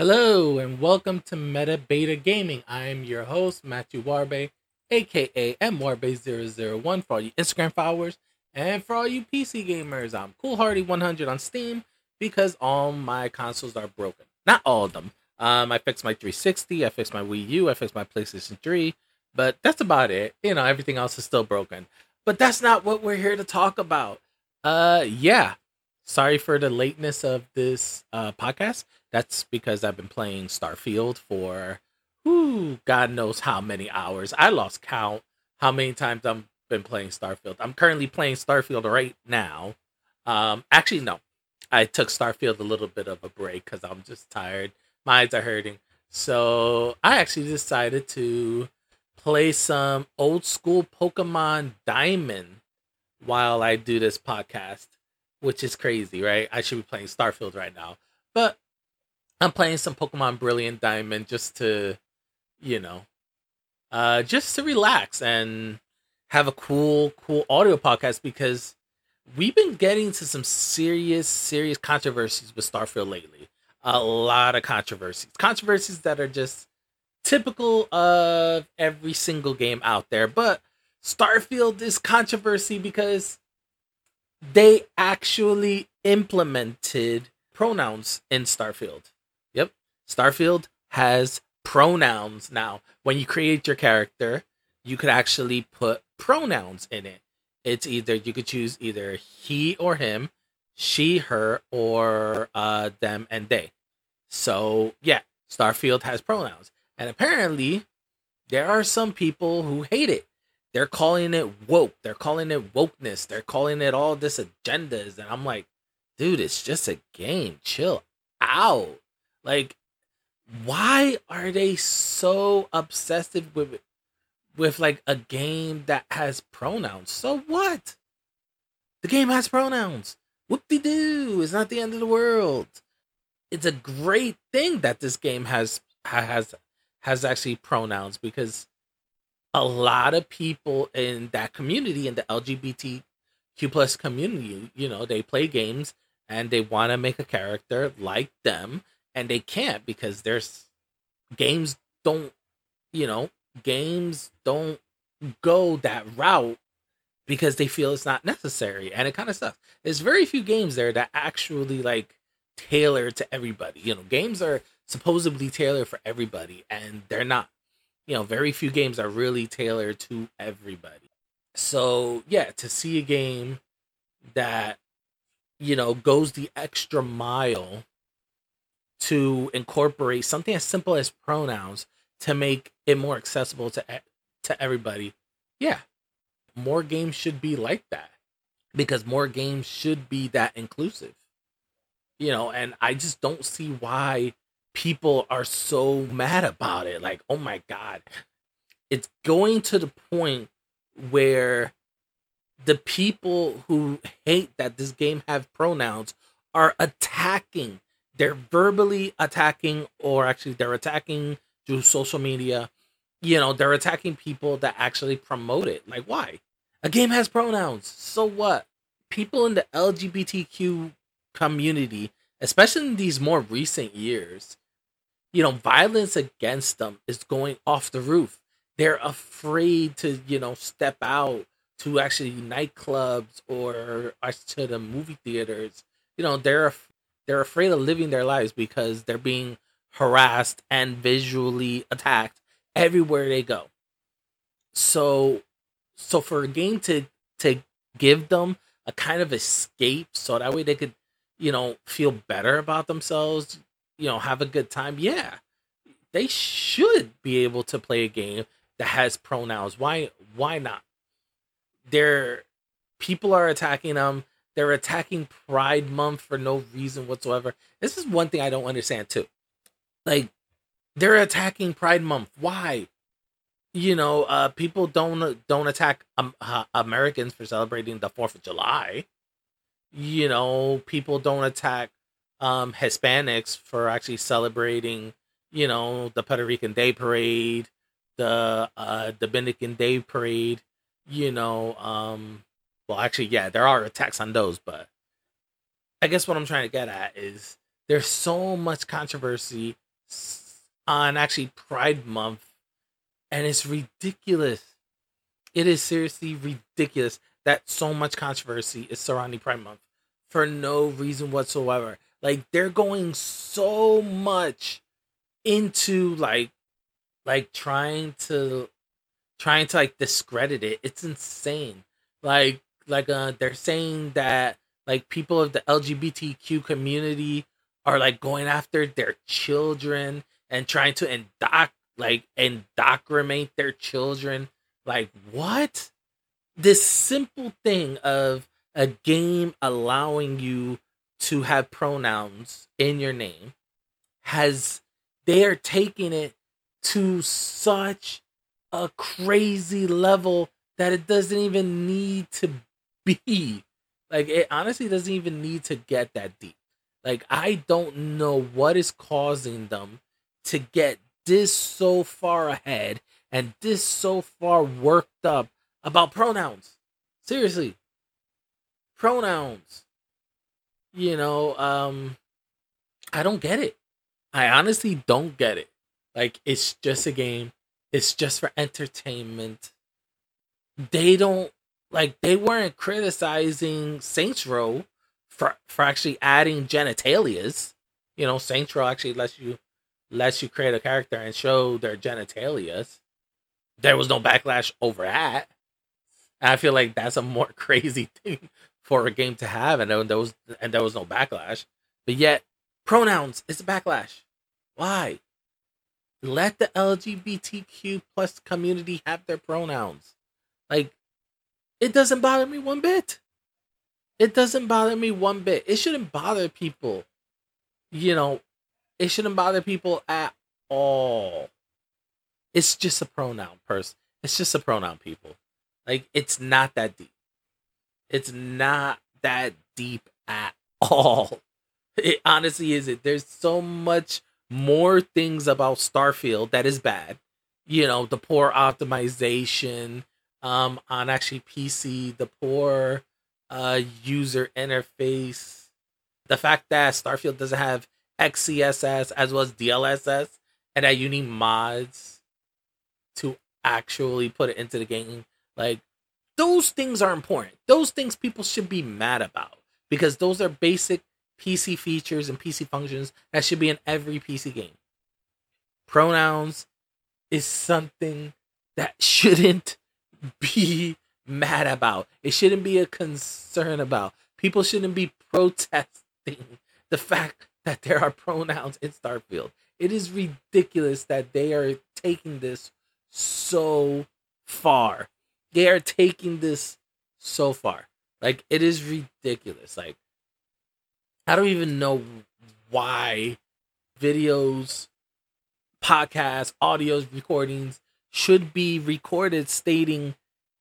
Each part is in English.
Hello and welcome to Meta Beta Gaming. I am your host, Matthew Juarbe, aka MWarbe001 for all you Instagram followers, and for all you PC gamers, I'm CoolHardy100 on Steam because all my consoles are broken. Not all of them. Um, I fixed my 360, I fixed my Wii U, I fixed my PlayStation 3, but that's about it. You know, everything else is still broken. But that's not what we're here to talk about. Uh, yeah. Sorry for the lateness of this uh, podcast that's because I've been playing Starfield for whoo, God knows how many hours. I lost count how many times I've been playing Starfield. I'm currently playing Starfield right now. Um, actually, no, I took Starfield a little bit of a break because I'm just tired. My eyes are hurting. So I actually decided to play some old school Pokemon Diamond while I do this podcast, which is crazy, right? I should be playing Starfield right now. But I'm playing some Pokemon Brilliant Diamond just to, you know, uh, just to relax and have a cool, cool audio podcast because we've been getting to some serious, serious controversies with Starfield lately. A lot of controversies, controversies that are just typical of every single game out there. But Starfield is controversy because they actually implemented pronouns in Starfield. Starfield has pronouns now. When you create your character, you could actually put pronouns in it. It's either you could choose either he or him, she, her, or uh, them and they. So yeah, Starfield has pronouns, and apparently there are some people who hate it. They're calling it woke. They're calling it wokeness. They're calling it all this agendas, and I'm like, dude, it's just a game. Chill out. Like why are they so obsessive with with like a game that has pronouns? So what? The game has pronouns. Whoop de doo! It's not the end of the world. It's a great thing that this game has has has actually pronouns because a lot of people in that community in the LGBTQ plus community, you know, they play games and they want to make a character like them and they can't because there's games don't you know games don't go that route because they feel it's not necessary and it kind of sucks. There's very few games there that actually like tailor to everybody. You know games are supposedly tailored for everybody and they're not. You know very few games are really tailored to everybody. So yeah to see a game that you know goes the extra mile to incorporate something as simple as pronouns to make it more accessible to to everybody. Yeah. More games should be like that because more games should be that inclusive. You know, and I just don't see why people are so mad about it. Like, oh my god. It's going to the point where the people who hate that this game have pronouns are attacking they're verbally attacking or actually they're attacking through social media you know they're attacking people that actually promote it. Like why? A game has pronouns. So what? People in the lgbtq community especially in these more recent years you know violence against them is going off the roof. They're afraid to you know step out to actually nightclubs or to the movie theaters. You know they're they're afraid of living their lives because they're being harassed and visually attacked everywhere they go. So so for a game to to give them a kind of escape so that way they could, you know, feel better about themselves, you know, have a good time. Yeah. They should be able to play a game that has pronouns. Why why not? They're people are attacking them they're attacking Pride Month for no reason whatsoever. This is one thing I don't understand too. Like they're attacking Pride Month. Why? You know, uh, people don't don't attack um, uh, Americans for celebrating the Fourth of July. You know, people don't attack um, Hispanics for actually celebrating. You know, the Puerto Rican Day Parade, the uh, Dominican Day Parade. You know, um, well, actually, yeah, there are attacks on those, but I guess what I'm trying to get at is there's so much controversy on actually Pride Month, and it's ridiculous. It is seriously ridiculous that so much controversy is surrounding Pride Month for no reason whatsoever. Like they're going so much into like like trying to trying to like discredit it. It's insane. Like like uh they're saying that like people of the LGBTQ community are like going after their children and trying to indoc like indoctrinate their children. Like what? This simple thing of a game allowing you to have pronouns in your name has they are taking it to such a crazy level that it doesn't even need to be. Like it honestly doesn't even need to get that deep. Like I don't know what is causing them to get this so far ahead and this so far worked up about pronouns. Seriously. Pronouns. You know, um I don't get it. I honestly don't get it. Like it's just a game. It's just for entertainment. They don't like they weren't criticizing Saints Row for for actually adding genitalias. You know, Saints Row actually lets you lets you create a character and show their genitalias. There was no backlash over that. And I feel like that's a more crazy thing for a game to have, and there was and there was no backlash. But yet, pronouns is a backlash. Why? Let the LGBTQ plus community have their pronouns. Like, it doesn't bother me one bit. It doesn't bother me one bit. It shouldn't bother people. You know, it shouldn't bother people at all. It's just a pronoun person. It's just a pronoun people. Like it's not that deep. It's not that deep at all. It honestly isn't. There's so much more things about Starfield that is bad. You know, the poor optimization um on actually PC, the poor uh user interface, the fact that Starfield doesn't have XeSS as well as DLSS and that you need mods to actually put it into the game. Like those things are important. Those things people should be mad about because those are basic PC features and PC functions that should be in every PC game. Pronouns is something that shouldn't be mad about. It shouldn't be a concern about. People shouldn't be protesting the fact that there are pronouns in Starfield. It is ridiculous that they are taking this so far. They are taking this so far. Like it is ridiculous. Like I don't even know why videos, podcasts, audios, recordings should be recorded stating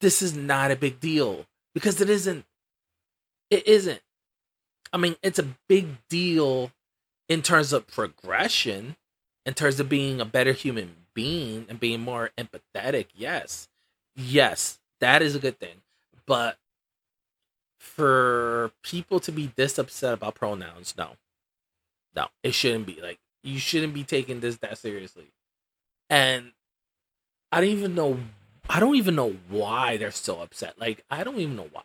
this is not a big deal because it isn't. It isn't. I mean, it's a big deal in terms of progression, in terms of being a better human being and being more empathetic. Yes. Yes, that is a good thing. But for people to be this upset about pronouns, no. No, it shouldn't be. Like, you shouldn't be taking this that seriously. And I don't even know I don't even know why they're so upset. Like, I don't even know why.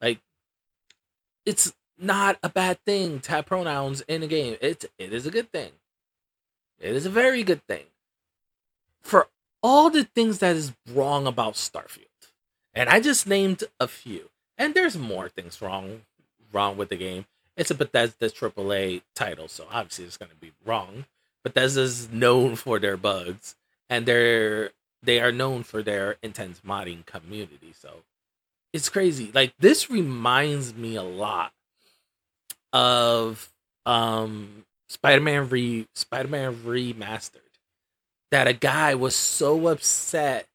Like, it's not a bad thing to have pronouns in a game. It's it is a good thing. It is a very good thing. For all the things that is wrong about Starfield. And I just named a few. And there's more things wrong wrong with the game. It's a Bethesda AAA title, so obviously it's going to be wrong. Bethesda's known for their bugs, and they're they are known for their intense modding community. So it's crazy. Like this reminds me a lot of um Spider-Man re Spider-Man remastered. That a guy was so upset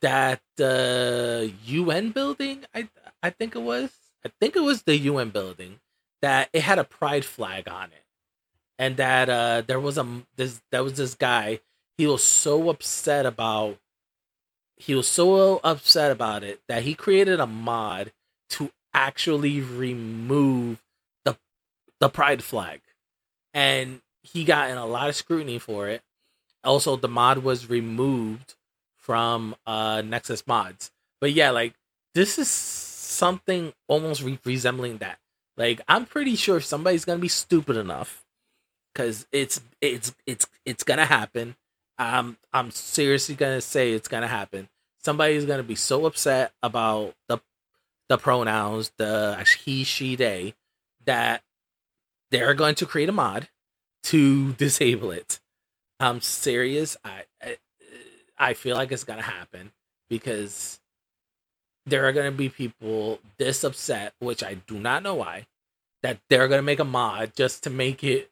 that the UN building, I I think it was, I think it was the UN building, that it had a pride flag on it, and that uh there was a this there was this guy. He was so upset about he was so upset about it that he created a mod to actually remove the the pride flag and he got in a lot of scrutiny for it. Also, the mod was removed from uh Nexus mods. But yeah, like this is something almost re- resembling that. Like I'm pretty sure somebody's gonna be stupid enough because it's it's it's it's gonna happen. Um, I'm seriously gonna say it's gonna happen. Somebody's gonna be so upset about the the pronouns, the he, she, they, that they're going to create a mod to disable it. I'm serious. I, I I feel like it's gonna happen because there are gonna be people this upset, which I do not know why, that they're gonna make a mod just to make it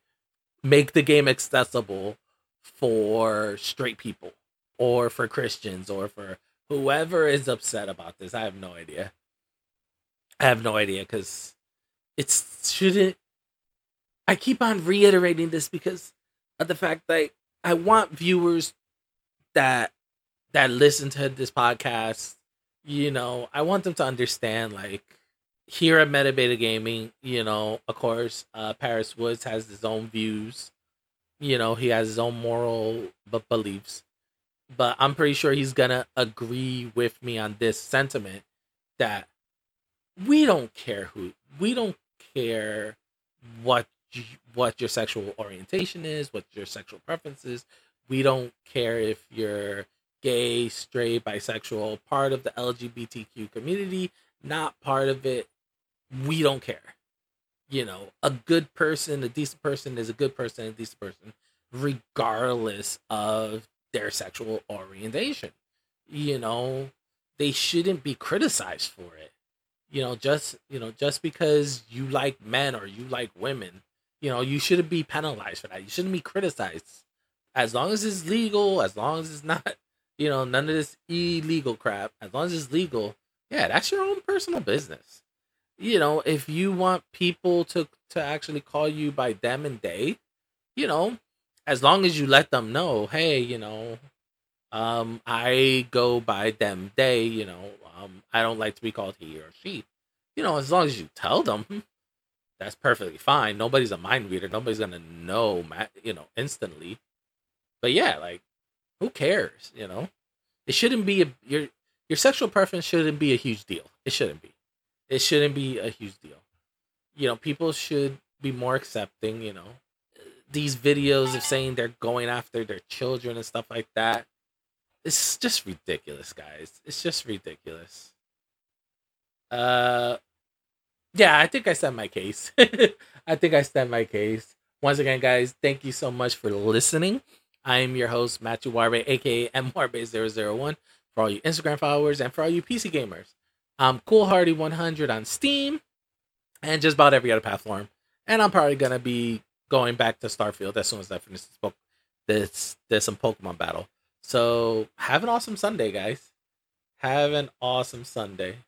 make the game accessible for straight people or for Christians or for whoever is upset about this. I have no idea. I have no idea because it's shouldn't. I keep on reiterating this because of the fact that I want viewers that that listen to this podcast, you know, I want them to understand like here at Metabeta Gaming, you know, of course, uh, Paris Woods has his own views. You know, he has his own moral b- beliefs. But I'm pretty sure he's gonna agree with me on this sentiment that we don't care who we don't care what you, what your sexual orientation is, what your sexual preference is. We don't care if you're gay, straight, bisexual, part of the LGBTQ community, not part of it. We don't care. You know, a good person, a decent person is a good person, a decent person, regardless of their sexual orientation. You know, they shouldn't be criticized for it. You know, just you know, just because you like men or you like women, you know, you shouldn't be penalized for that. You shouldn't be criticized. As long as it's legal, as long as it's not you know, none of this illegal crap. As long as it's legal, yeah, that's your own personal business. You know, if you want people to to actually call you by them and they, you know, as long as you let them know, hey, you know, um, I go by them they, you know, um, I don't like to be called he or she. You know, as long as you tell them, that's perfectly fine. Nobody's a mind reader. Nobody's gonna know, you know, instantly. But yeah, like who cares? You know, it shouldn't be a your your sexual preference shouldn't be a huge deal. It shouldn't be. It shouldn't be a huge deal. You know, people should be more accepting. You know, these videos of saying they're going after their children and stuff like that. It's just ridiculous, guys. It's just ridiculous. Uh, yeah, I think I said my case. I think I said my case. Once again, guys, thank you so much for listening. I am your host, Matthew Juarbe, aka MWarbe001, for all you Instagram followers and for all you PC gamers. I'm Cool Hardy 100 on Steam and just about every other platform. And I'm probably gonna be going back to Starfield as soon as I finish this book. This this some Pokemon battle. So have an awesome Sunday, guys. Have an awesome Sunday.